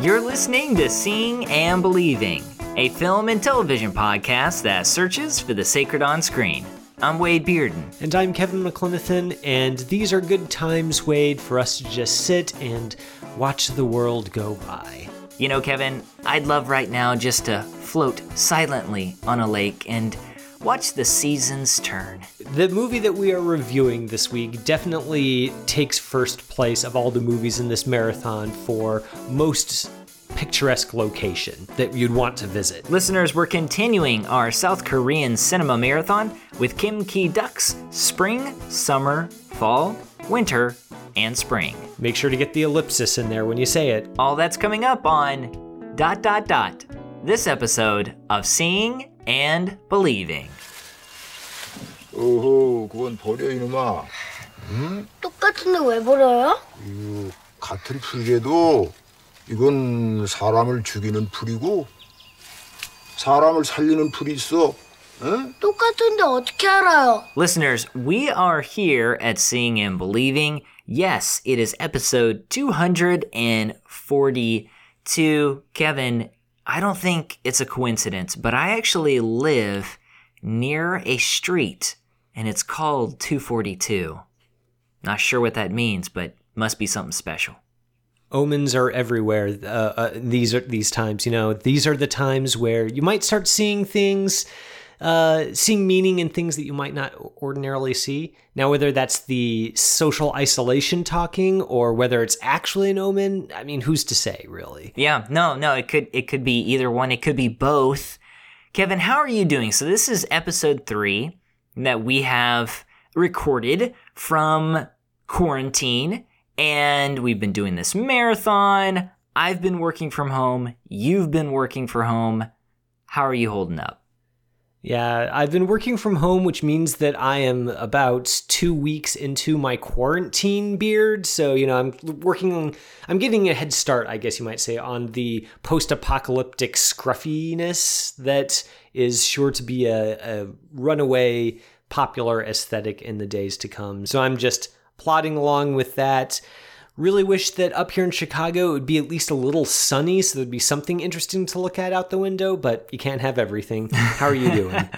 You're listening to Seeing and Believing, a film and television podcast that searches for the sacred on screen. I'm Wade Bearden. And I'm Kevin McLenithan, and these are good times, Wade, for us to just sit and watch the world go by. You know, Kevin, I'd love right now just to float silently on a lake and watch the seasons turn. The movie that we are reviewing this week definitely takes first place of all the movies in this marathon for most picturesque location that you'd want to visit. Listeners, we're continuing our South Korean cinema marathon with Kim Ki Duk's Spring, Summer, Fall, Winter, and Spring. Make sure to get the ellipsis in there when you say it. All that's coming up on dot dot dot this episode of Seeing and Believing. 오호, 그건 버려 이놈아. 똑같은데 왜 버려요? 이 같은 풀개도 이건 사람을 죽이는 풀이고 사람을 살리는 풀이 있어. 응? 똑같은데 어떻게 알아요? Listeners, we are here at Seeing and Believing. Yes, it is episode 242. Kevin, I don't think it's a coincidence, but I actually live near a street and it's called 242. Not sure what that means, but must be something special. Omens are everywhere. Uh, uh, these are these times. You know, these are the times where you might start seeing things, uh, seeing meaning in things that you might not ordinarily see. Now, whether that's the social isolation talking or whether it's actually an omen, I mean, who's to say, really? Yeah, no, no, it could it could be either one. It could be both. Kevin, how are you doing? So this is episode three that we have recorded from quarantine, and we've been doing this marathon. I've been working from home. You've been working from home. How are you holding up? Yeah, I've been working from home, which means that I am about two weeks into my quarantine beard. So, you know, I'm working on, I'm getting a head start, I guess you might say, on the post apocalyptic scruffiness that is sure to be a, a runaway popular aesthetic in the days to come. So I'm just plodding along with that. Really wish that up here in Chicago it would be at least a little sunny so there'd be something interesting to look at out the window, but you can't have everything. How are you doing?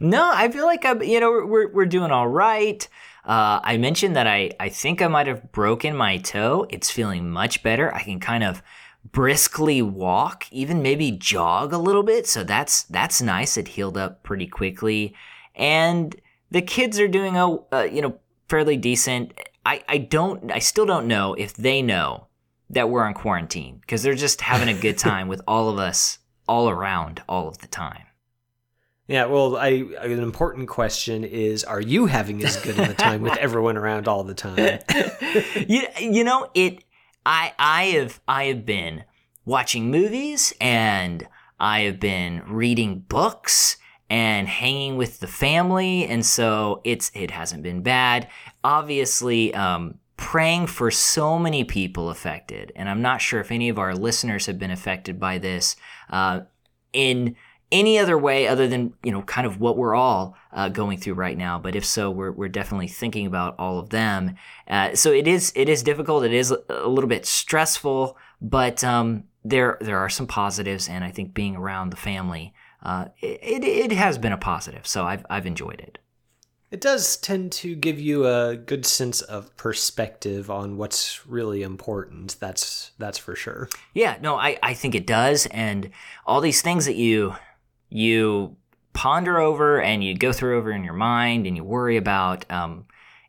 no, I feel like I'm, you know, we're, we're doing all right. Uh, I mentioned that I, I think I might have broken my toe. It's feeling much better. I can kind of briskly walk, even maybe jog a little bit. So that's that's nice. It healed up pretty quickly, and the kids are doing a uh, you know fairly decent. I, I don't I still don't know if they know that we're on quarantine because they're just having a good time with all of us all around all of the time. Yeah, well, I an important question is: Are you having as good of a time with everyone around all the time? you, you know it. I I have I have been watching movies and I have been reading books and hanging with the family, and so it's it hasn't been bad. Obviously, um, praying for so many people affected, and I'm not sure if any of our listeners have been affected by this uh, in any other way other than you know kind of what we're all uh, going through right now. But if so we're, we're definitely thinking about all of them. Uh, so it is it is difficult. It is a little bit stressful but um, there there are some positives and i think being around the family uh, it, it has been a positive so I've, I've enjoyed it it does tend to give you a good sense of perspective on what's really important. That's that's for sure. Yeah, no, I, I think it does. And all these things that you you ponder over and you go through over in your mind and you worry about. Um,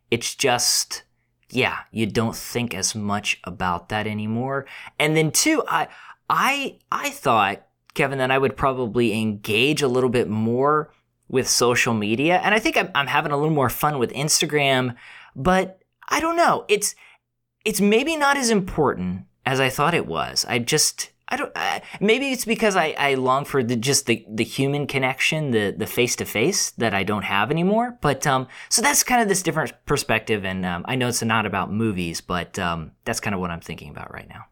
it's just, yeah, you don't think as much about that anymore. And then two, I, I, I thought, Kevin, then I would probably engage a little bit more with social media. And I think I'm, I'm having a little more fun with Instagram, but I don't know. It's, it's maybe not as important as I thought it was. I just, I don't. Uh, maybe it's because I, I long for the just the, the human connection, the the face to face that I don't have anymore. But um, so that's kind of this different perspective, and um, I know it's not about movies, but um, that's kind of what I'm thinking about right now.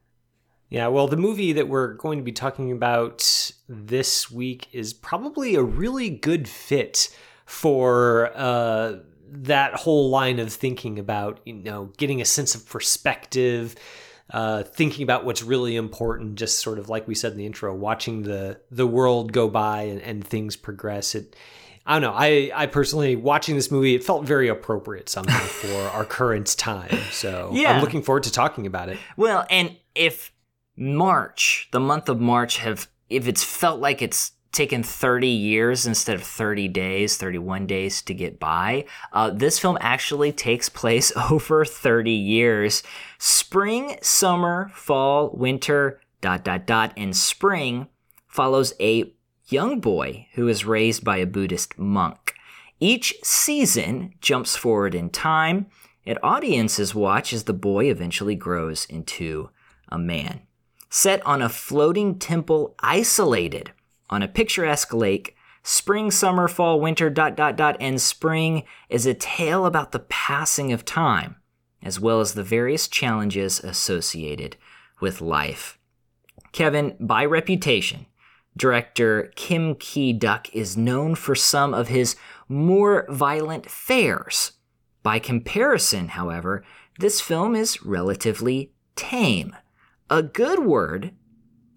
Yeah, well, the movie that we're going to be talking about this week is probably a really good fit for uh, that whole line of thinking about you know getting a sense of perspective uh, thinking about what's really important. Just sort of like we said in the intro, watching the the world go by and, and things progress. It. I don't know. I, I personally watching this movie, it felt very appropriate somehow for our current time. So Yeah. I'm looking forward to talking about it. Well, and if March, the month of March, have if it's felt like it's taken 30 years instead of 30 days, 31 days to get by, uh, this film actually takes place over 30 years. Spring, summer, fall, winter, dot, dot, dot, and spring follows a young boy who is raised by a Buddhist monk. Each season jumps forward in time, and audiences watch as the boy eventually grows into a man. Set on a floating temple isolated on a picturesque lake, spring, summer, fall, winter, dot, dot, dot, and spring is a tale about the passing of time, as well as the various challenges associated with life. Kevin, by reputation, director Kim Ki Duk is known for some of his more violent fares. By comparison, however, this film is relatively tame. A good word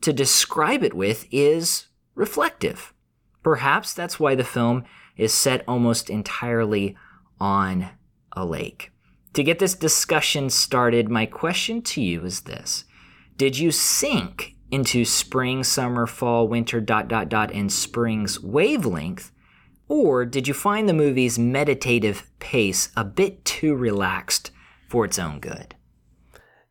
to describe it with is reflective. Perhaps that's why the film is set almost entirely on a lake. To get this discussion started, my question to you is this Did you sink into spring, summer, fall, winter, dot, dot, dot, and spring's wavelength? Or did you find the movie's meditative pace a bit too relaxed for its own good?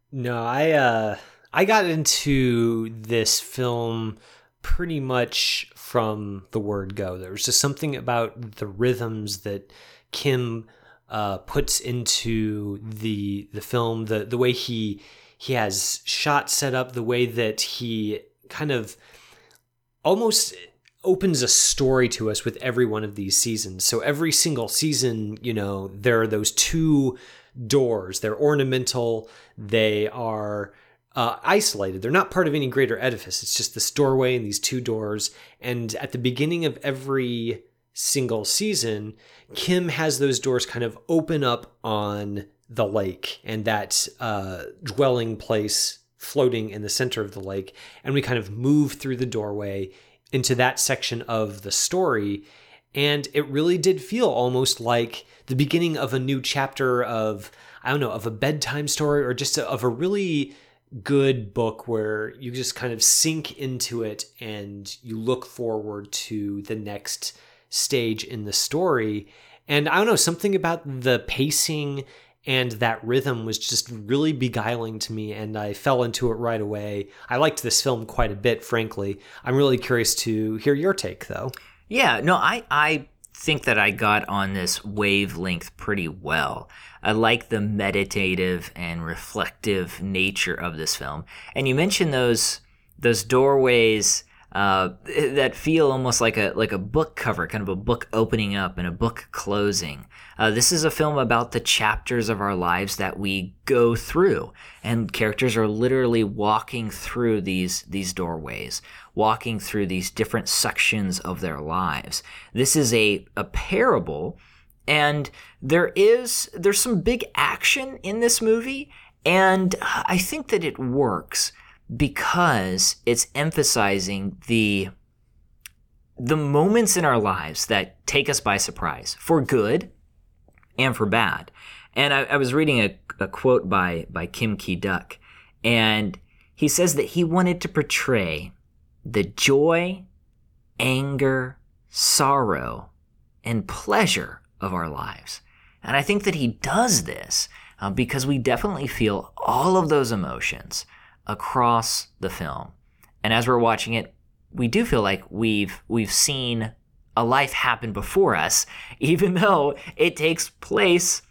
No, I uh I got into this film pretty much from the word go. There was just something about the rhythms that Kim uh, puts into the the film, the the way he he has shot set up, the way that he kind of almost opens a story to us with every one of these seasons. So every single season, you know, there are those two doors. They're ornamental. They are uh, isolated. They're not part of any greater edifice. It's just this doorway and these two doors. And at the beginning of every single season, Kim has those doors kind of open up on the lake and that uh, dwelling place floating in the center of the lake. And we kind of move through the doorway into that section of the story. And it really did feel almost like the beginning of a new chapter of, I don't know, of a bedtime story or just of a really good book where you just kind of sink into it and you look forward to the next stage in the story. And I don't know, something about the pacing and that rhythm was just really beguiling to me and I fell into it right away. I liked this film quite a bit, frankly. I'm really curious to hear your take though. Yeah, no, I I think that I got on this wavelength pretty well. I like the meditative and reflective nature of this film. And you mentioned those those doorways uh, that feel almost like a like a book cover, kind of a book opening up and a book closing. Uh, this is a film about the chapters of our lives that we go through, and characters are literally walking through these these doorways, walking through these different sections of their lives. This is a a parable, and there is there's some big action in this movie, and I think that it works because it's emphasizing the the moments in our lives that take us by surprise for good and for bad. And I, I was reading a, a quote by by Kim Ki Duk, and he says that he wanted to portray the joy, anger, sorrow, and pleasure of our lives. And I think that he does this uh, because we definitely feel all of those emotions across the film. And as we're watching it, we do feel like we've we've seen a life happen before us, even though it takes place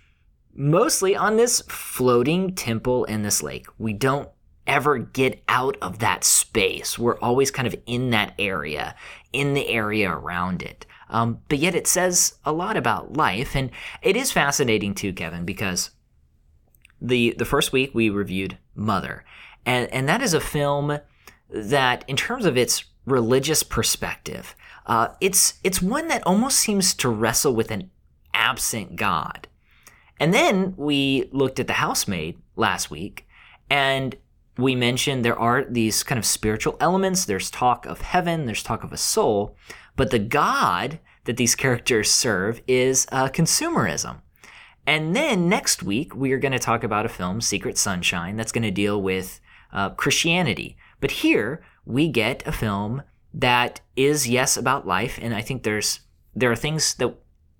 mostly on this floating temple in this lake. We don't ever get out of that space. We're always kind of in that area, in the area around it. Um, but yet it says a lot about life, and it is fascinating too, Kevin, because the the first week we reviewed Mother, and and that is a film that, in terms of its religious perspective, uh, it's it's one that almost seems to wrestle with an absent God. And then we looked at The Housemaid last week, and we mentioned there are these kind of spiritual elements. There's talk of heaven, there's talk of a soul, but the God that these characters serve is uh, consumerism. And then next week, we are going to talk about a film, Secret Sunshine, that's going to deal with uh, Christianity. But here, we get a film that is, yes, about life. And I think there's there are things that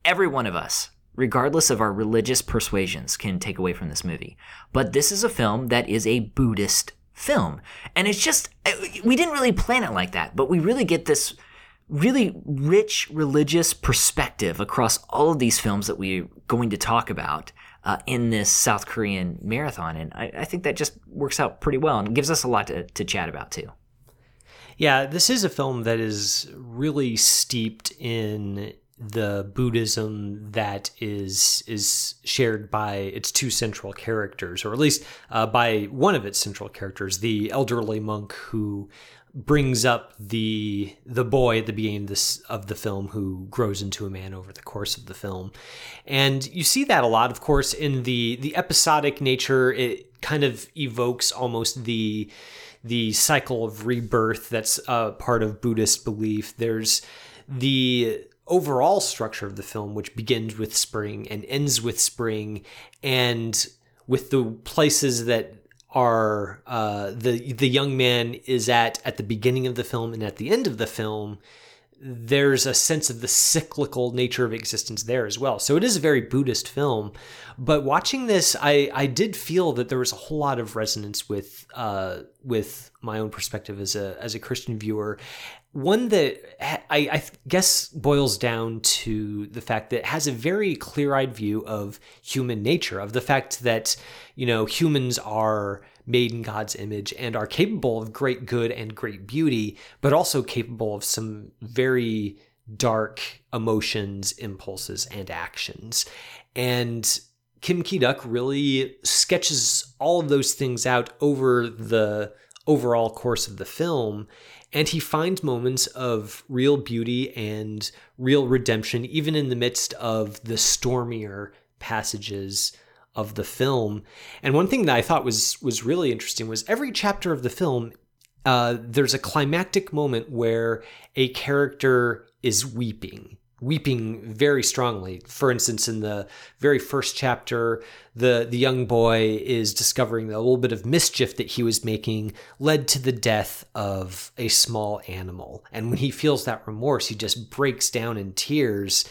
every one of us, regardless of our religious persuasions, can take away from this movie. But this is a film that is a Buddhist film. And it's just, uh, we didn't really plan it like that, but we really get this really rich religious perspective across all of these films that we're going to talk about uh, in this South Korean marathon. And I, I, think that just works out pretty well and gives us a lot to, to chat about too. Yeah, this is a film that is really steeped in the Buddhism that is is shared by its two central characters, or at least uh, by one of its central characters, the elderly monk who brings up the the boy at the beginning of this of the film who grows into a man over the course of the film. And you see that a lot of course in the the episodic nature. It kind of evokes almost the the cycle of rebirth that's a part of buddhist belief. There's the overall structure of the film which begins with spring and ends with spring and with the places that are uh, the the young man is at at the beginning of the film and at the end of the film there's a sense of the cyclical nature of existence there as well. So it is a very Buddhist film, but watching this, I I did feel that there was a whole lot of resonance with uh, with my own perspective as a as a Christian viewer. One that I, I guess boils down to the fact that it has a very clear eyed view of human nature, of the fact that you know humans are made in God's image and are capable of great good and great beauty, but also capable of some very dark emotions, impulses, and actions. And Kim Ki Duk really sketches all of those things out over the overall course of the film. And he finds moments of real beauty and real redemption, even in the midst of the stormier passages of the film. And one thing that I thought was was really interesting was every chapter of the film, uh, there's a climactic moment where a character is weeping weeping very strongly. For instance, in the very first chapter, the the young boy is discovering that a little bit of mischief that he was making led to the death of a small animal. And when he feels that remorse, he just breaks down in tears.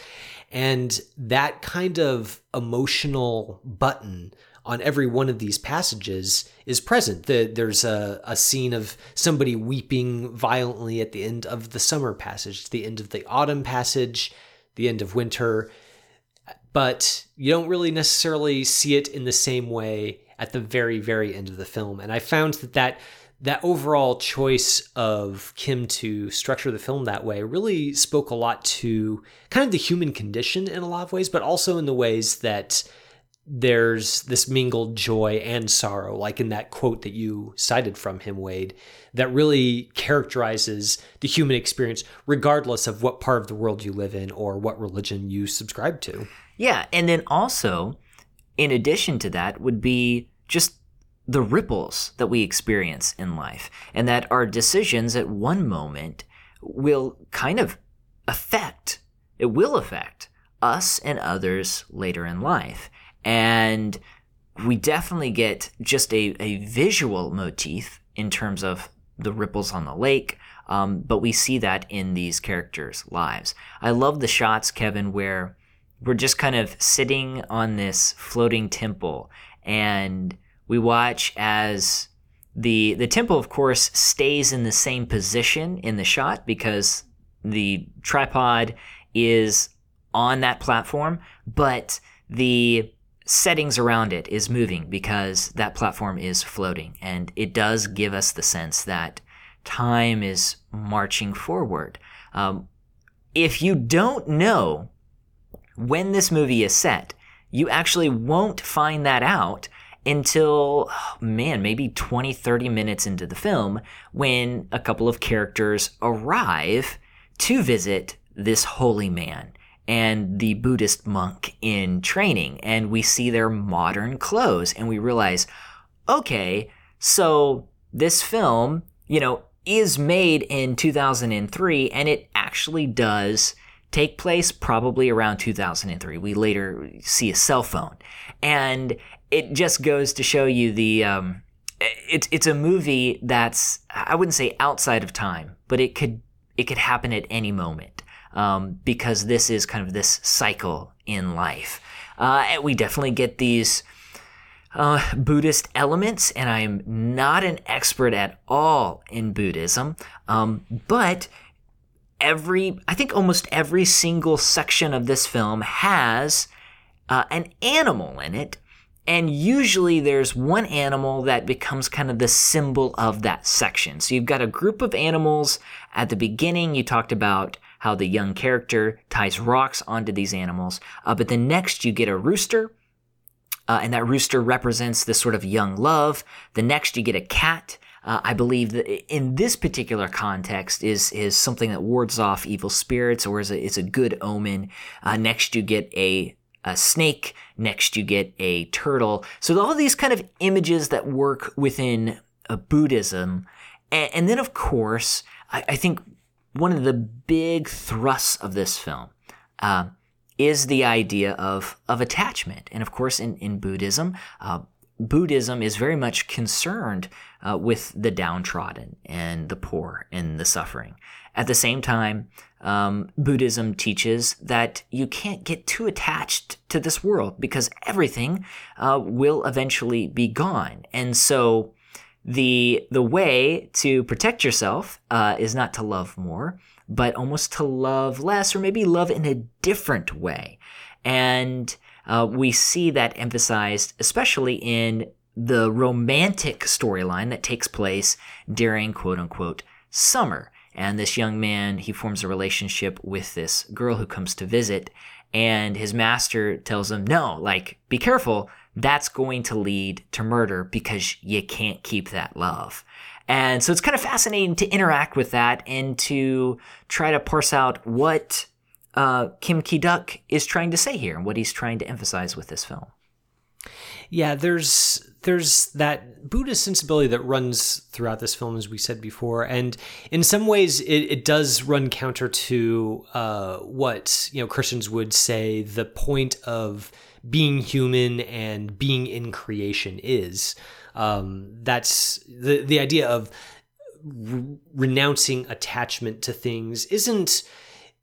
And that kind of emotional button on every one of these passages is present. The, there's a, a scene of somebody weeping violently at the end of the summer passage, the end of the autumn passage, the end of winter, but you don't really necessarily see it in the same way at the very, very end of the film. And I found that that that overall choice of Kim to structure the film that way really spoke a lot to kind of the human condition in a lot of ways, but also in the ways that there's this mingled joy and sorrow, like in that quote that you cited from him, Wade, that really characterizes the human experience, regardless of what part of the world you live in or what religion you subscribe to. Yeah. And then also, in addition to that, would be just the ripples that we experience in life, and that our decisions at one moment will kind of affect, it will affect us and others later in life. And we definitely get just a, a visual motif in terms of the ripples on the lake, um, but we see that in these characters' lives. I love the shots, Kevin, where we're just kind of sitting on this floating temple and we watch as the the temple of course stays in the same position in the shot because the tripod is on that platform but the settings around it is moving because that platform is floating. And it does give us the sense that time is marching forward. Um, if you don't know when this movie is set you actually won't find that out until, man, maybe 20, 30 minutes into the film when a couple of characters arrive to visit this holy man and the Buddhist monk in training. And we see their modern clothes and we realize, okay, so this film, you know, is made in 2003 and it actually does take place probably around 2003. We later see a cell phone. And it just goes to show you the um, it's it's a movie that's I wouldn't say outside of time, but it could it could happen at any moment um, because this is kind of this cycle in life. Uh, we definitely get these uh, Buddhist elements, and I am not an expert at all in Buddhism, um, but every I think almost every single section of this film has uh, an animal in it and usually there's one animal that becomes kind of the symbol of that section. So you've got a group of animals at the beginning. You talked about how the young character ties rocks onto these animals. Uh, but then next you get a rooster. Uh, and that rooster represents this sort of young love. The next you get a cat. Uh, I believe that in this particular context is is something that wards off evil spirits or is a, is a good omen. Uh, next you get a a snake. Next, you get a turtle. So all these kind of images that work within uh, Buddhism. And, and, then, of course, I, I, think one of the big thrusts of this film uh, is the idea of, of attachment. And of course, in, in Buddhism, uh, Buddhism is very much concerned uh, with the downtrodden and the poor and the suffering. At the same time, um, Buddhism teaches that you can't get too attached to this world because everything uh, will eventually be gone. And so the the way to protect yourself uh, is not to love more, but almost to love less, or maybe love in a different way. And uh, we see that emphasized, especially in the romantic storyline that takes place during quote unquote summer. And this young man, he forms a relationship with this girl who comes to visit. And his master tells him, no, like, be careful. That's going to lead to murder because you can't keep that love. And so it's kind of fascinating to interact with that and to try to parse out what uh, Kim Ki Duk is trying to say here and what he's trying to emphasize with this film. Yeah, there's there's that Buddhist sensibility that runs throughout this film, as we said before, and in some ways, it, it does run counter to uh, what you know Christians would say the point of being human and being in creation is. Um, that's the the idea of re- renouncing attachment to things isn't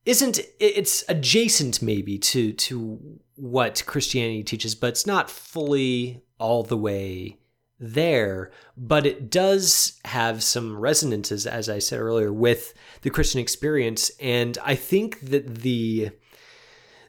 isn't it's adjacent maybe to to what Christianity teaches, but it's not fully all the way there, but it does have some resonances, as I said earlier, with the Christian experience. And I think that the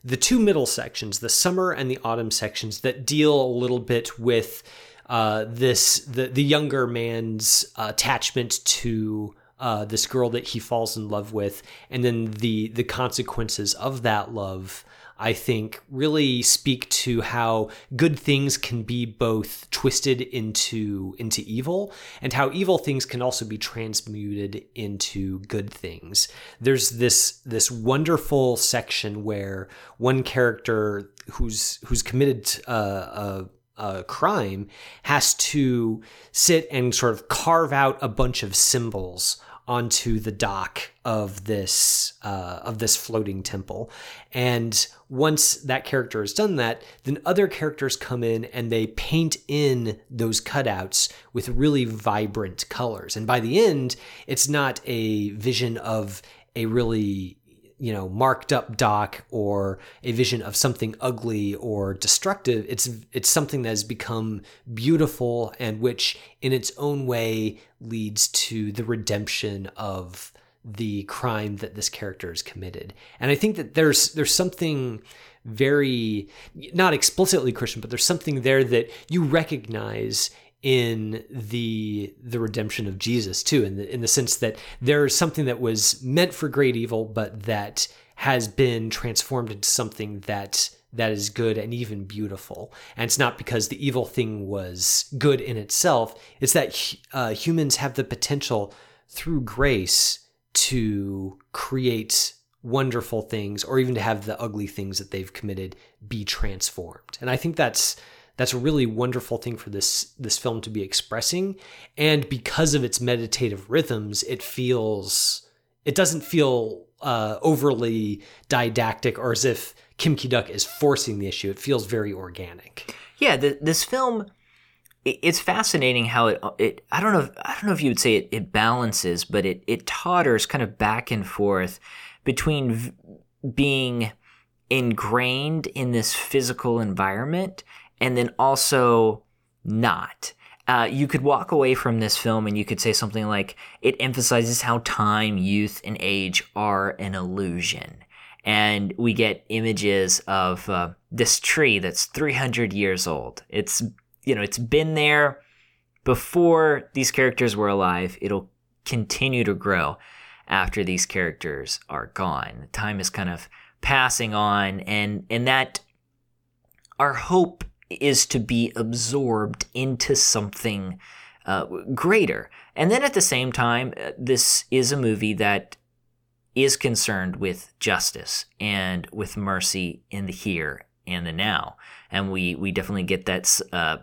the two middle sections, the summer and the autumn sections, that deal a little bit with uh, this the the younger man's uh, attachment to uh, this girl that he falls in love with, and then the the consequences of that love I think really speak to how good things can be both twisted into into evil and how evil things can also be transmuted into good things. There's this this wonderful section where one character who's who's committed uh, a, a crime has to sit and sort of carve out a bunch of symbols onto the dock of this uh, of this floating temple. And once that character has done that then other characters come in and they paint in those cutouts with really vibrant colors. And by the end it's not a vision of a really you know marked up dock or a vision of something ugly or destructive it's it's something that has become beautiful and which in its own way leads to the redemption of the crime that this character has committed. And i think that there's there's something very not explicitly christian but there's something there that you recognize in the the redemption of Jesus too in the in the sense that there's something that was meant for great evil but that has been transformed into something that that is good and even beautiful. And it's not because the evil thing was good in itself it's that uh, humans have the potential through grace to create wonderful things or even to have the ugly things that they've committed be transformed. And i think that's that's a really wonderful thing for this this film to be expressing. And because of its meditative rhythms it feels it doesn't feel uh, overly didactic or as if kim ki-duk is forcing the issue. It feels very organic. Yeah, the, this film it, it's fascinating how it it I don't know if, I don't know if you would say it, it balances, but it it totters kind of back and forth between v- being ingrained in this physical environment and then also not. Uh, you could walk away from this film and you could say something like, it emphasizes how time, youth, and age are an illusion. And we get images of uh, this tree that's 300 years old. It's, you know, it's been there before these characters were alive. It'll continue to grow after these characters are gone. Time is kind of passing on, and and that our hope is to be absorbed into something uh, greater. And then at the same time, uh, this is a movie that is concerned with justice and with mercy in the here and the now. And we we definitely get that uh,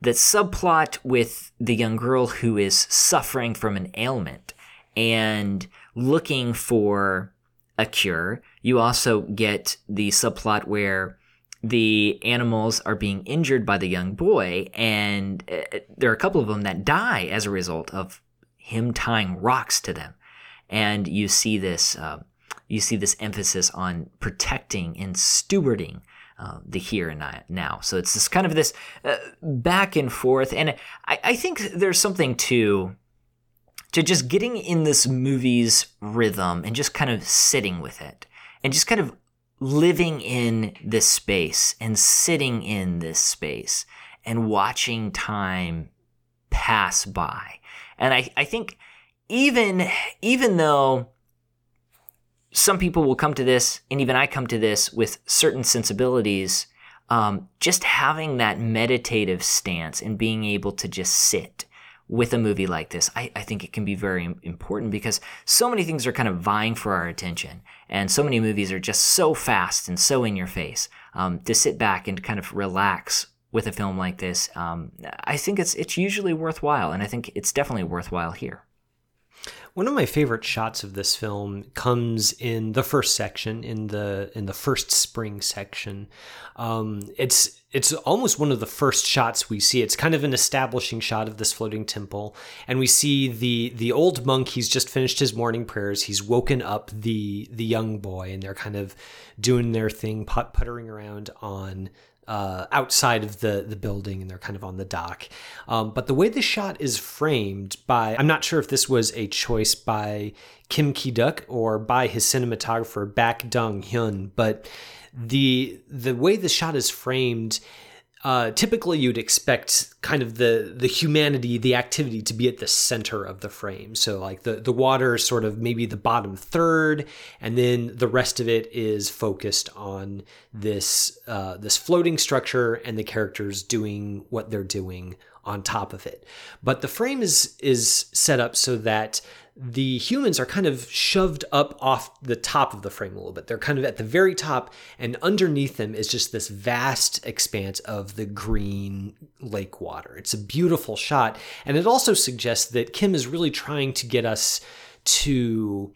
that subplot with the young girl who is suffering from an ailment and looking for a cure. You also get the subplot where the animals are being injured by the young boy, and uh, there are a couple of them that die as a result of him tying rocks to them. And you see this, uh, you see this emphasis on protecting and stewarding uh, the here and now. So it's this kind of this uh, back and forth, and I, I think there's something to to just getting in this movie's rhythm and just kind of sitting with it and just kind of living in this space and sitting in this space and watching time pass by. And I, I think even even though some people will come to this, and even I come to this with certain sensibilities, um, just having that meditative stance and being able to just sit with a movie like this, I, I think it can be very important because so many things are kind of vying for our attention, and so many movies are just so fast and so in your face. Um, to sit back and kind of relax with a film like this, um, I think it's it's usually worthwhile, and I think it's definitely worthwhile here. One of my favorite shots of this film comes in the first section, in the in the first spring section. Um, it's it's almost one of the first shots we see. It's kind of an establishing shot of this floating temple, and we see the the old monk. He's just finished his morning prayers. He's woken up the the young boy, and they're kind of doing their thing, put, puttering around on uh, outside of the the building and they're kind of on the dock. Um, but the way the shot is framed by I'm not sure if this was a choice by Kim Ki Duk or by his cinematographer Bak Dong Hyun, but the the way the shot is framed. Uh, typically, you'd expect kind of the the humanity, the activity, to be at the center of the frame. So, like the the water is sort of maybe the bottom third, and then the rest of it is focused on this uh, this floating structure and the characters doing what they're doing on top of it. But the frame is is set up so that the humans are kind of shoved up off the top of the frame a little bit. They're kind of at the very top, and underneath them is just this vast expanse of the green lake water. It's a beautiful shot, and it also suggests that Kim is really trying to get us to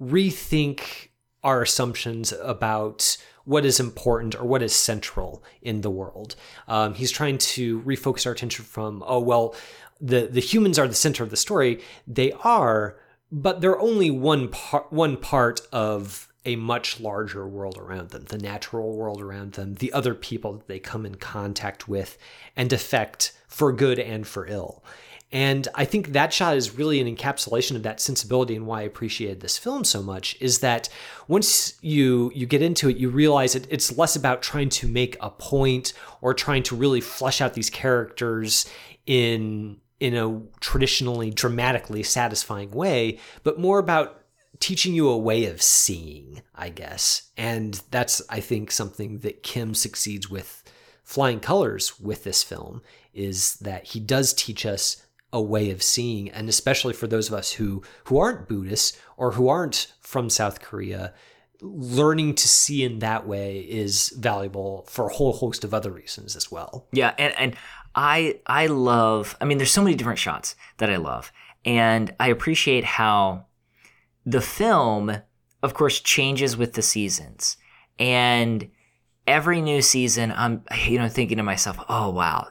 rethink our assumptions about what is important or what is central in the world. Um, he's trying to refocus our attention from, oh, well, the, the humans are the center of the story. They are, but they're only one part, one part of a much larger world around them, the natural world around them, the other people that they come in contact with and affect for good and for ill. And I think that shot is really an encapsulation of that sensibility and why I appreciated this film so much is that once you you get into it, you realize it, it's less about trying to make a point or trying to really flesh out these characters in in a traditionally dramatically satisfying way, but more about teaching you a way of seeing, I guess. And that's I think something that Kim succeeds with flying colors with this film is that he does teach us a way of seeing and especially for those of us who who aren't buddhists or who aren't from south korea learning to see in that way is valuable for a whole host of other reasons as well. Yeah, and and I I love. I mean, there's so many different shots that I love, and I appreciate how the film, of course, changes with the seasons, and every new season, I'm you know thinking to myself, oh wow,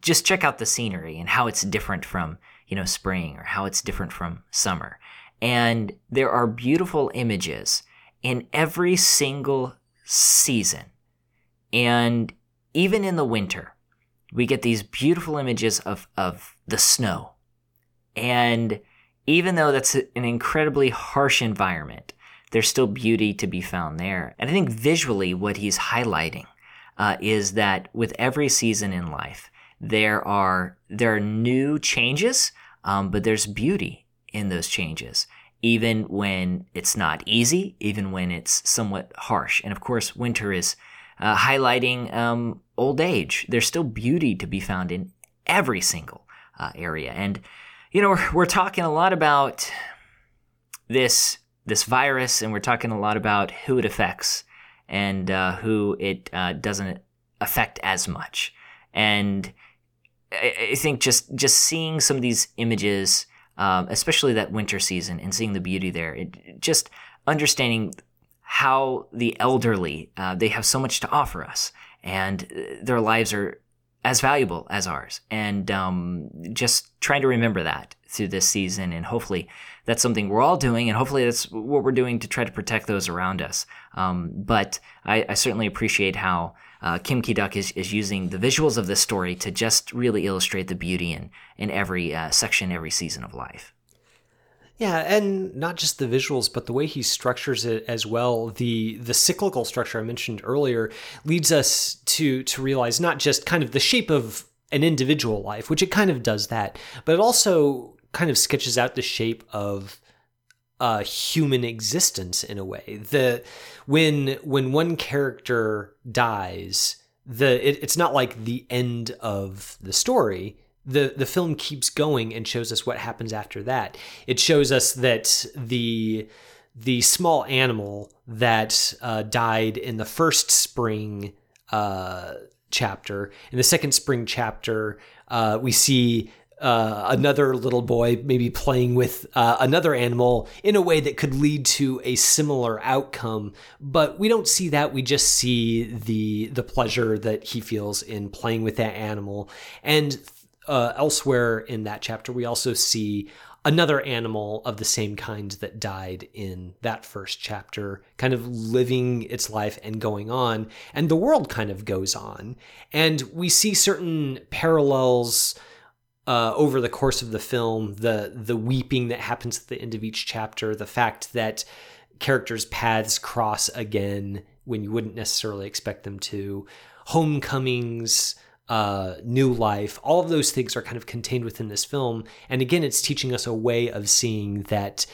just check out the scenery and how it's different from you know spring or how it's different from summer, and there are beautiful images in every single season, and even in the winter we get these beautiful images of, of the snow. And even though that's an incredibly harsh environment, there's still beauty to be found there. And I think visually, what he's highlighting uh, is that with every season in life, there are there are new changes, um, but there's beauty in those changes, even when it's not easy, even when it's somewhat harsh. And of course, winter is uh, highlighting um, old age. There's still beauty to be found in every single uh, area. And, you know, we're, we're talking a lot about this this virus, and we're talking a lot about who it affects and uh, who it uh, doesn't affect as much. And I, I, think just just seeing some of these images, um, especially that winter season, and seeing the beauty there, it, just understanding how the elderly uh, they have so much to offer us, and uh, their lives are as valuable as ours. And um, just trying to remember that through this season, and hopefully that's something we're all doing, and hopefully that's what we're doing to try to protect those around us. Um, but I, I, certainly appreciate how. Uh, Kim Ki Duk is, is using the visuals of this story to just really illustrate the beauty in, in every uh, section, every season of life. Yeah, and not just the visuals, but the way he structures it as well. The the cyclical structure I mentioned earlier leads us to to realize not just kind of the shape of an individual life, which it kind of does that, but it also kind of sketches out the shape of a human existence in a way. The when when one character dies, the it, it's not like the end of the story the the film keeps going and shows us what happens after that. It shows us that the the small animal that uh, died in the first spring uh, chapter. In the second spring chapter, uh, we see uh, another little boy maybe playing with uh, another animal in a way that could lead to a similar outcome. But we don't see that. We just see the the pleasure that he feels in playing with that animal and uh, elsewhere in that chapter, we also see another animal of the same kind that died in that first chapter, kind of living its life and going on. And the world kind of goes on. And we see certain parallels. Uh, over the course of the film, the the weeping that happens at the end of each chapter, the fact that characters' paths cross again when you wouldn't necessarily expect them to, homecomings, uh, new life. All of those things are kind of contained within this film. And again, it's teaching us a way of seeing that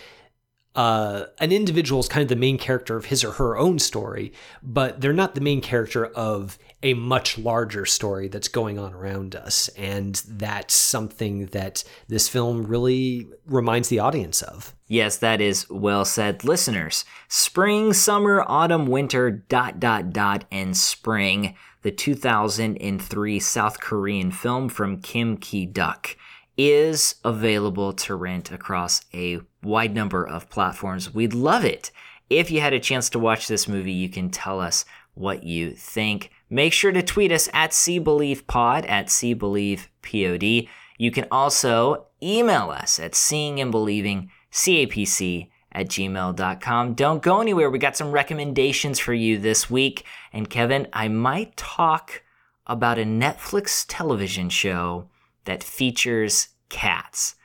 uh, an individual is kind of the main character of his or her own story, but they're not the main character of a much larger story that's going on around us. And that's something that this film really reminds the audience of. Yes, that is well said. Listeners, spring, summer, autumn, winter, dot, dot, dot, and spring the 2003 South Korean film from Kim Ki Duk, is available to rent across a wide number of platforms. We'd love it. If you had a chance to watch this movie, you can tell us what you think. Make sure to tweet us at SeeBelievePod at SeeBelievePod. You can also email us at Seeing and Believing, CAPC at gmail.com. Don't go anywhere. We got some recommendations for you this week. And Kevin, I might talk about a Netflix television show that features cats.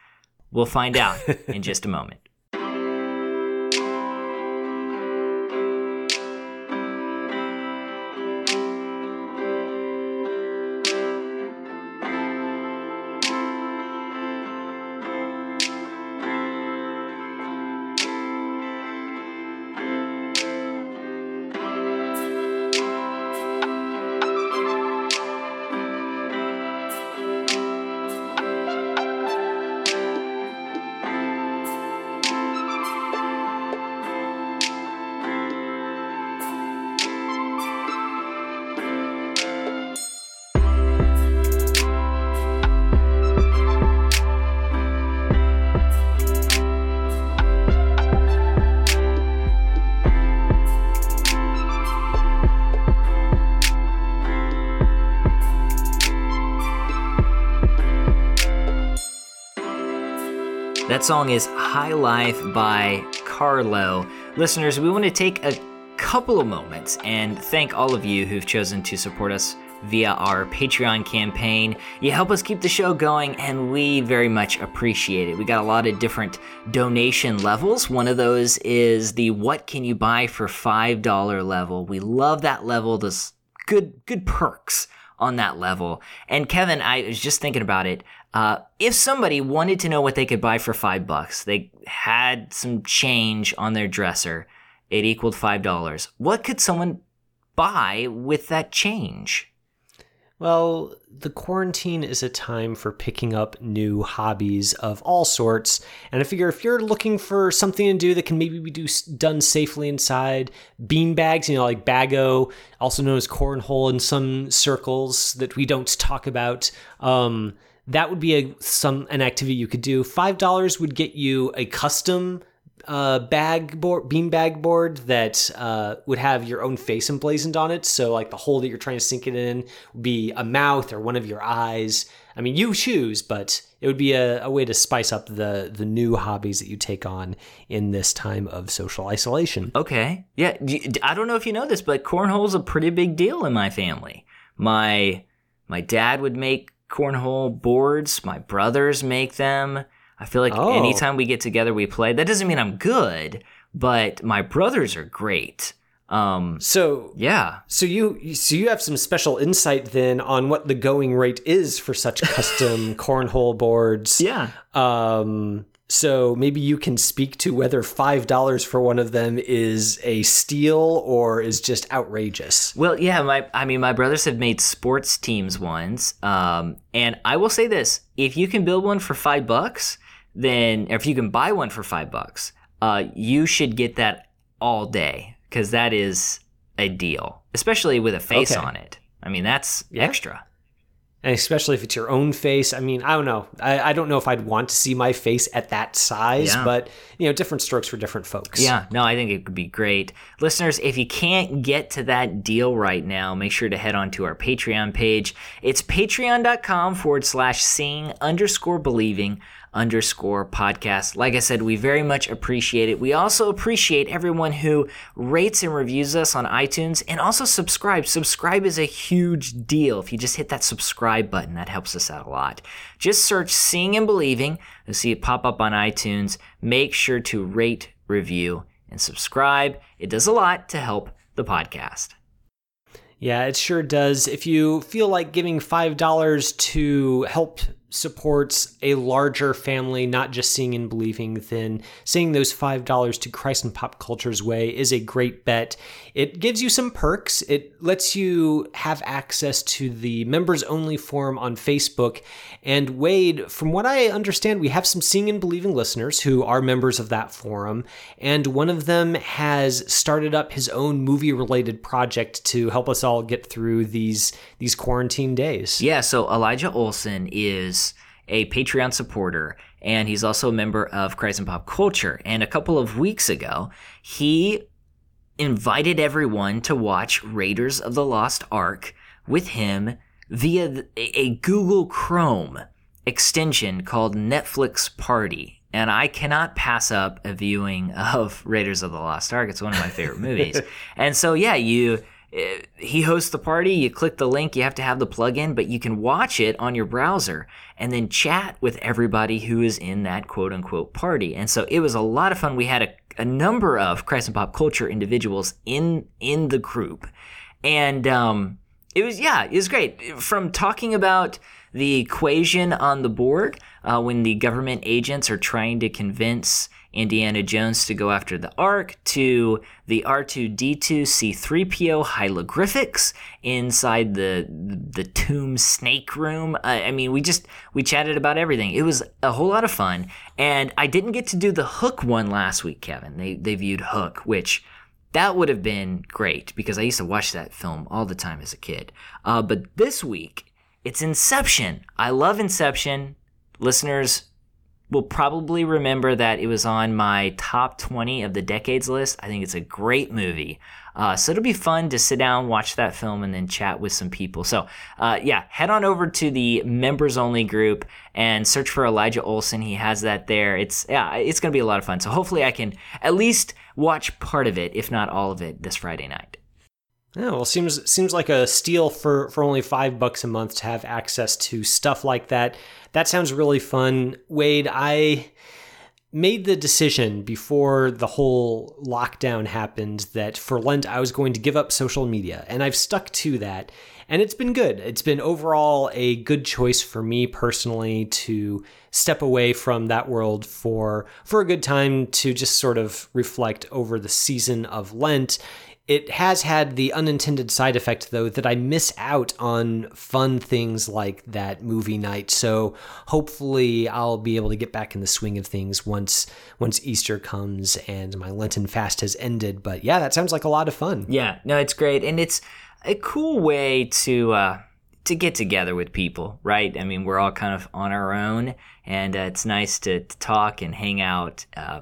We'll find out in just a moment. That song is High Life by Carlo. Listeners, we want to take a couple of moments and thank all of you who've chosen to support us via our Patreon campaign. You help us keep the show going, and we very much appreciate it. We got a lot of different donation levels. One of those is the What Can You Buy for $5 level. We love that level. There's good, good perks on that level. And Kevin, I was just thinking about it. Uh, if somebody wanted to know what they could buy for five bucks, they had some change on their dresser, it equaled five dollars. What could someone buy with that change? Well, the quarantine is a time for picking up new hobbies of all sorts. And I figure if you're looking for something to do that can maybe be do, done safely inside, bean bags, you know, like bago, also known as cornhole in some circles that we don't talk about, um, that would be a some an activity you could do. Five dollars would get you a custom uh, bag board, bean bag board that uh, would have your own face emblazoned on it. So, like the hole that you're trying to sink it in would be a mouth or one of your eyes. I mean, you choose, but it would be a, a way to spice up the the new hobbies that you take on in this time of social isolation. Okay, yeah, I don't know if you know this, but cornhole's a pretty big deal in my family. My my dad would make cornhole boards. My brothers make them. I feel like oh. anytime we get together, we play. That doesn't mean I'm good, but my brothers are great. Um, so yeah, so you so you have some special insight then on what the going rate is for such custom cornhole boards. Yeah. Um, so maybe you can speak to whether five dollars for one of them is a steal or is just outrageous. Well, yeah, my I mean my brothers have made sports teams ones, um, and I will say this: if you can build one for five bucks, then if you can buy one for five bucks, uh, you should get that all day because that is a deal, especially with a face okay. on it. I mean, that's yeah. extra. And especially if it's your own face. I mean, I don't know. I, I don't know if I'd want to see my face at that size, yeah. but you know, different strokes for different folks. Yeah, no, I think it could be great. Listeners, if you can't get to that deal right now, make sure to head on to our Patreon page. It's patreon.com forward slash seeing underscore believing underscore podcast. Like I said, we very much appreciate it. We also appreciate everyone who rates and reviews us on iTunes and also subscribe. Subscribe is a huge deal. If you just hit that subscribe button, that helps us out a lot. Just search Seeing and Believing. You'll see it pop up on iTunes. Make sure to rate, review, and subscribe. It does a lot to help the podcast. Yeah, it sure does. If you feel like giving $5 to help supports a larger family, not just seeing and believing, then saying those $5 to Christ and Pop Culture's Way is a great bet. It gives you some perks. It lets you have access to the members only forum on Facebook. And Wade, from what I understand, we have some seeing and believing listeners who are members of that forum. And one of them has started up his own movie related project to help us all get through these, these quarantine days. Yeah, so Elijah Olson is a Patreon supporter, and he's also a member of Christ and Pop Culture. And a couple of weeks ago, he invited everyone to watch Raiders of the Lost Ark with him via a Google Chrome extension called Netflix Party. And I cannot pass up a viewing of Raiders of the Lost Ark. It's one of my favorite movies. And so, yeah, you he hosts the party. You click the link, you have to have the plugin, but you can watch it on your browser and then chat with everybody who is in that quote unquote party. And so it was a lot of fun. We had a, a number of Christ and Pop Culture individuals in in the group, and um, it was yeah, it was great. From talking about the equation on the board uh, when the government agents are trying to convince Indiana Jones to go after the Ark, to the R2D2 C3PO hieroglyphics inside the the tomb snake room. Uh, I mean, we just we chatted about everything. It was a whole lot of fun, and I didn't get to do the Hook one last week, Kevin. They they viewed Hook, which that would have been great because I used to watch that film all the time as a kid. Uh, but this week, it's Inception. I love Inception. Listeners, will probably remember that it was on my top 20 of the decades list. I think it's a great movie. Uh, so it'll be fun to sit down, watch that film, and then chat with some people. So, uh, yeah, head on over to the members only group and search for Elijah Olson. He has that there. It's yeah, it's gonna be a lot of fun. So hopefully, I can at least watch part of it, if not all of it, this Friday night. Yeah, well, seems seems like a steal for for only five bucks a month to have access to stuff like that. That sounds really fun, Wade. I made the decision before the whole lockdown happened that for Lent I was going to give up social media, and I've stuck to that. And it's been good. It's been overall a good choice for me personally to step away from that world for for a good time to just sort of reflect over the season of Lent it has had the unintended side effect, though, that I miss out on fun things like that movie night. So hopefully, I'll be able to get back in the swing of things once once Easter comes and my Lenten fast has ended. But yeah, that sounds like a lot of fun. Yeah, no, it's great, and it's a cool way to. Uh to get together with people, right? I mean, we're all kind of on our own, and uh, it's nice to, to, talk and hang out. Uh,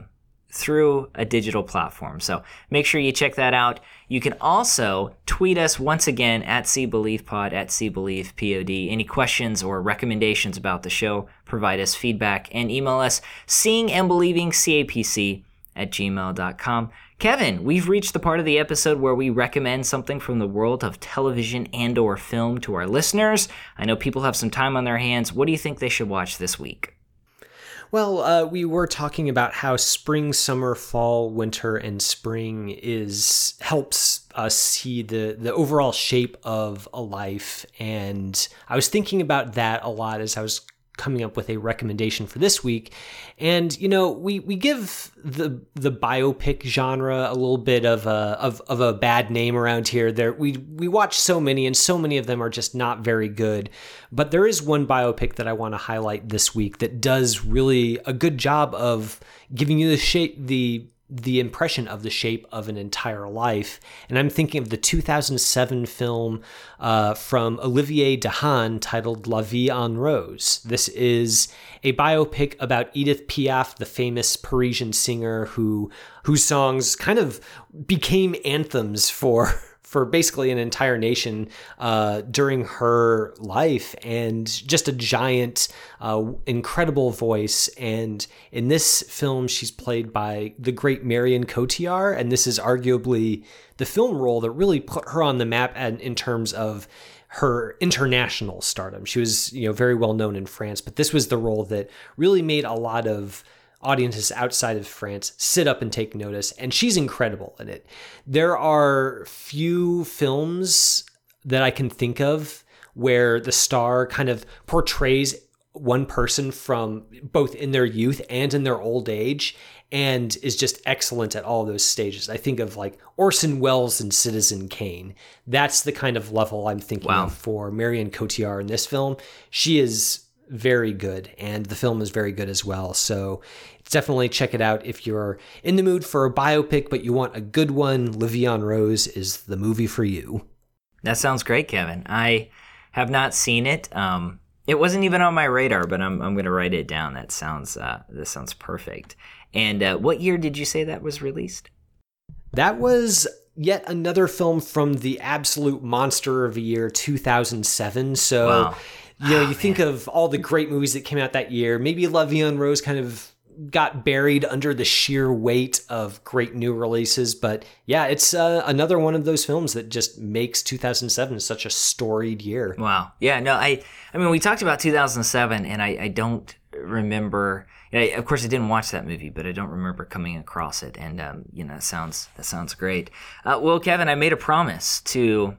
through a digital platform. So make sure you check that out. You can also tweet us once again at CBelievePod, at CBelievePod. Any questions or recommendations about the show, provide us feedback and email us seeing and believing CAPC at gmail.com. Kevin, we've reached the part of the episode where we recommend something from the world of television and or film to our listeners. I know people have some time on their hands. What do you think they should watch this week? Well, uh, we were talking about how spring, summer, fall, winter, and spring is helps us see the the overall shape of a life, and I was thinking about that a lot as I was coming up with a recommendation for this week. And you know, we we give the the biopic genre a little bit of a of, of a bad name around here. There we we watch so many and so many of them are just not very good. But there is one biopic that I want to highlight this week that does really a good job of giving you the shape the the impression of the shape of an entire life. And I'm thinking of the 2007 film uh, from Olivier Dahan titled La Vie en Rose. This is a biopic about Edith Piaf, the famous Parisian singer who whose songs kind of became anthems for for basically an entire nation uh, during her life, and just a giant, uh, incredible voice. And in this film, she's played by the great Marion Cotillard, and this is arguably the film role that really put her on the map in terms of her international stardom. She was, you know, very well known in France, but this was the role that really made a lot of audiences outside of France sit up and take notice, and she's incredible in it. There are few films that I can think of where the star kind of portrays one person from both in their youth and in their old age and is just excellent at all those stages. I think of like Orson Welles and Citizen Kane. That's the kind of level I'm thinking wow. of for Marion Cotillard in this film. She is very good, and the film is very good as well. So definitely check it out if you're in the mood for a biopic, but you want a good one. En Rose is the movie for you. That sounds great, Kevin. I have not seen it. Um, it wasn't even on my radar, but I'm I'm going to write it down. That sounds uh, this sounds perfect. And uh, what year did you say that was released? That was yet another film from the absolute monster of the year 2007. So. Wow you know, oh, you think of all the great movies that came out that year. Maybe La Vie Rose kind of got buried under the sheer weight of great new releases. But yeah, it's uh, another one of those films that just makes 2007 such a storied year. Wow. Yeah. No, I. I mean, we talked about 2007, and I, I don't remember. You know, of course, I didn't watch that movie, but I don't remember coming across it. And um, you know, that sounds that sounds great. Uh, well, Kevin, I made a promise to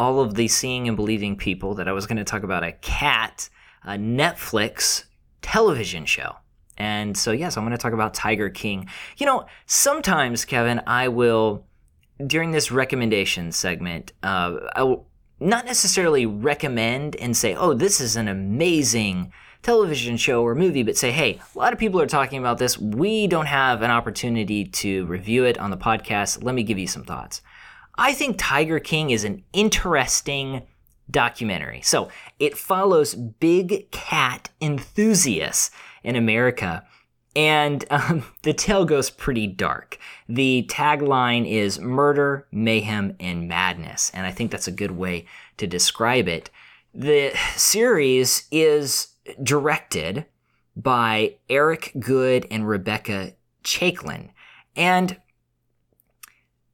all of the seeing and believing people that I was going to talk about a cat, a Netflix television show. And so, yes, I'm going to talk about Tiger King. You know, sometimes, Kevin, I will, during this recommendation segment, uh, I will not necessarily recommend and say, oh, this is an amazing television show or movie, but say, hey, a lot of people are talking about this. We don't have an opportunity to review it on the podcast. Let me give you some thoughts. I think Tiger King is an interesting documentary. So it follows big cat enthusiasts in America and um, the tale goes pretty dark. The tagline is murder, mayhem, and madness. And I think that's a good way to describe it. The series is directed by Eric Goode and Rebecca Chaiklin. And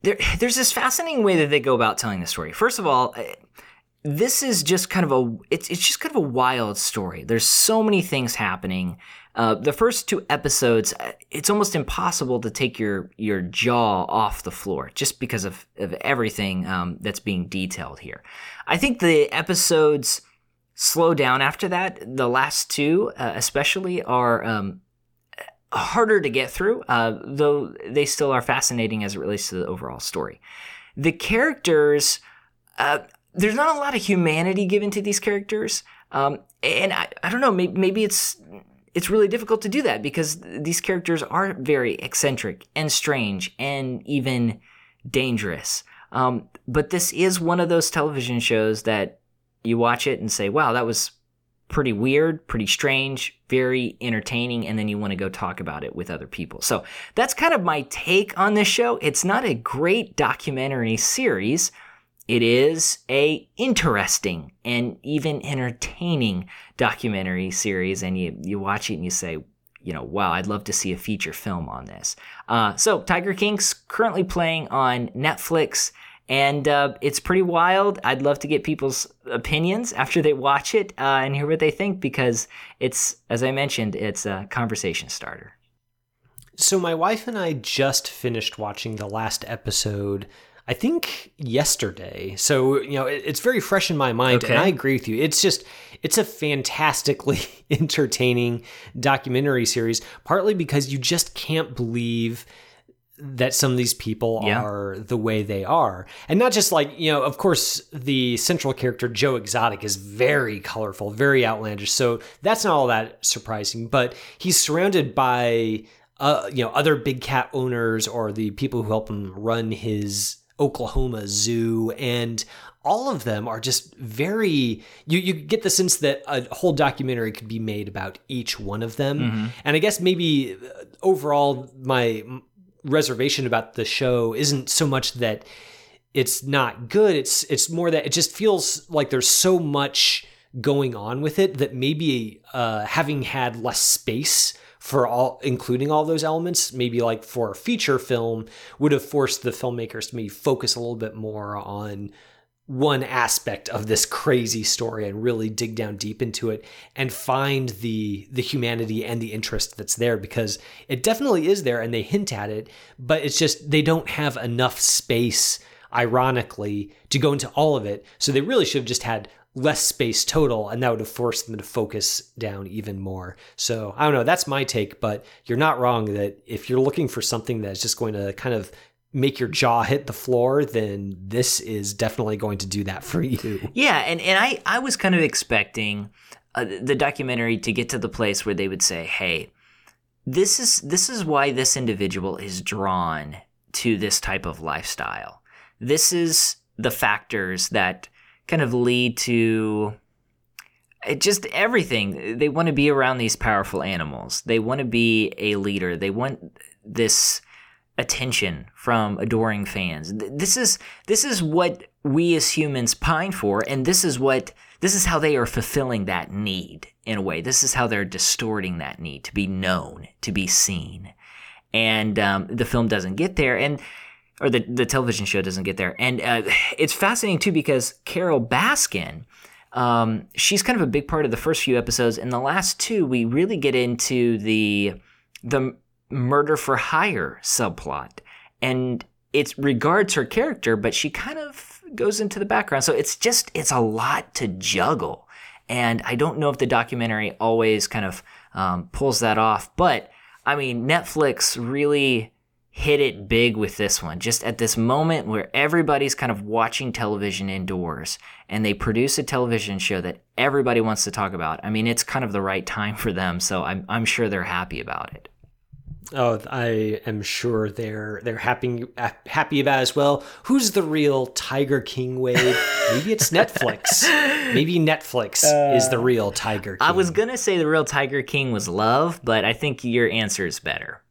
there, there's this fascinating way that they go about telling the story. First of all, eh, this is just kind of a it's it's just kind of a wild story. There's so many things happening. Uh, the first two episodes, uh, it's almost impossible to take your your jaw off the floor just because of, of everything um, that's being detailed here. I think the episodes slow down after that. The last two, uh, especially, are um, harder to get through, uh, though they still are fascinating as it relates to the overall story. The characters, uh, there's not a lot of humanity given to these characters. Um, and I, I don't know, maybe, maybe it's it's really difficult to do that because these characters are very eccentric and strange and even dangerous. Um, but this is one of those television shows that you watch it and say, wow, that was pretty weird, pretty strange, very entertaining, and then you want to go talk about it with other people. So that's kind of my take on this show. It's not a great documentary series it is a interesting and even entertaining documentary series, and you you watch it and you say, you know, wow, I'd love to see a feature film on this. Uh, so Tiger King's currently playing on Netflix, and uh, it's pretty wild. I'd love to get people's opinions after they watch it uh, and hear what they think because it's, as I mentioned, it's a conversation starter. So my wife and I just finished watching the last episode I think yesterday. So, you know, it's very fresh in my mind. Okay. And I agree with you. It's just, it's a fantastically entertaining documentary series, partly because you just can't believe that some of these people yeah. are the way they are. And not just like, you know, of course, the central character, Joe Exotic, is very colorful, very outlandish. So that's not all that surprising, but he's surrounded by, uh, you know, other big cat owners or the people who help him run his Oklahoma Zoo, and all of them are just very you you get the sense that a whole documentary could be made about each one of them. Mm-hmm. And I guess maybe uh, overall my reservation about the show isn't so much that it's not good, it's it's more that it just feels like there's so much going on with it that maybe uh, having had less space for all including all those elements maybe like for a feature film would have forced the filmmakers to maybe focus a little bit more on one aspect of this crazy story and really dig down deep into it and find the the humanity and the interest that's there because it definitely is there and they hint at it but it's just they don't have enough space ironically to go into all of it so they really should have just had less space total, and that would have forced them to focus down even more. So I don't know, that's my take, but you're not wrong that if you're looking for something that's just going to kind of make your jaw hit the floor, then this is definitely going to do that for you. Yeah, and, and I, I was kind of expecting uh, the documentary to get to the place where they would say, hey, this is this is why this individual is drawn to this type of lifestyle. This is the factors that kind of lead to just everything. They want to be around these powerful animals. They want to be a leader. They want this attention from adoring fans. This is this is what we as humans pine for, and this is what this is how they are fulfilling that need in a way. This is how they're distorting that need to be known, to be seen, and um, the film doesn't get there. And or the, the television show doesn't get there. And uh, it's fascinating too because Carole Baskin, um, she's kind of a big part of the first few episodes. In the last two, we really get into the the murder for hire subplot, and it regards her character, but she kind of goes into the background. So it's just it's a lot to juggle, and I don't know if the documentary always kind of um, pulls that off. But I mean, Netflix really hit it big with this one. Just at this moment where everybody's kind of watching television indoors and they produce a television show that everybody wants to talk about. I mean, it's kind of the right time for them. So I'm, I'm sure they're happy about it. Oh, I am sure they're they're happy happy about as well. Who's the real Tiger King Wade? Maybe it's Netflix. Maybe Netflix is uh, the real Tiger King. I was gonna say the real Tiger King was love, but I think your answer is better.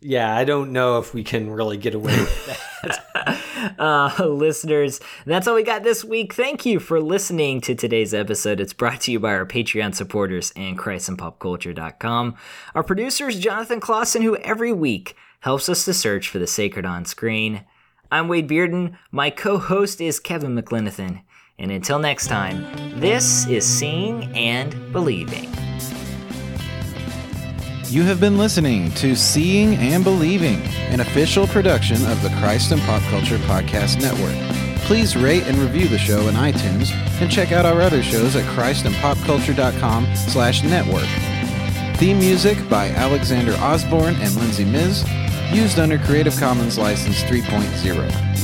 Yeah, I don't know if we can really get away with that. Uh, listeners, that's all we got this week. Thank you for listening to today's episode. It's brought to you by our Patreon supporters and ChristandPopCulture.com. Our producer is Jonathan Clausen, who every week helps us to search for the sacred on screen. I'm Wade Bearden. My co host is Kevin McLenithan. And until next time, this is Seeing and Believing. You have been listening to Seeing and Believing, an official production of the Christ and Pop Culture Podcast Network. Please rate and review the show in iTunes and check out our other shows at christandpopculture.com slash network. Theme music by Alexander Osborne and Lindsay Miz, used under Creative Commons License 3.0.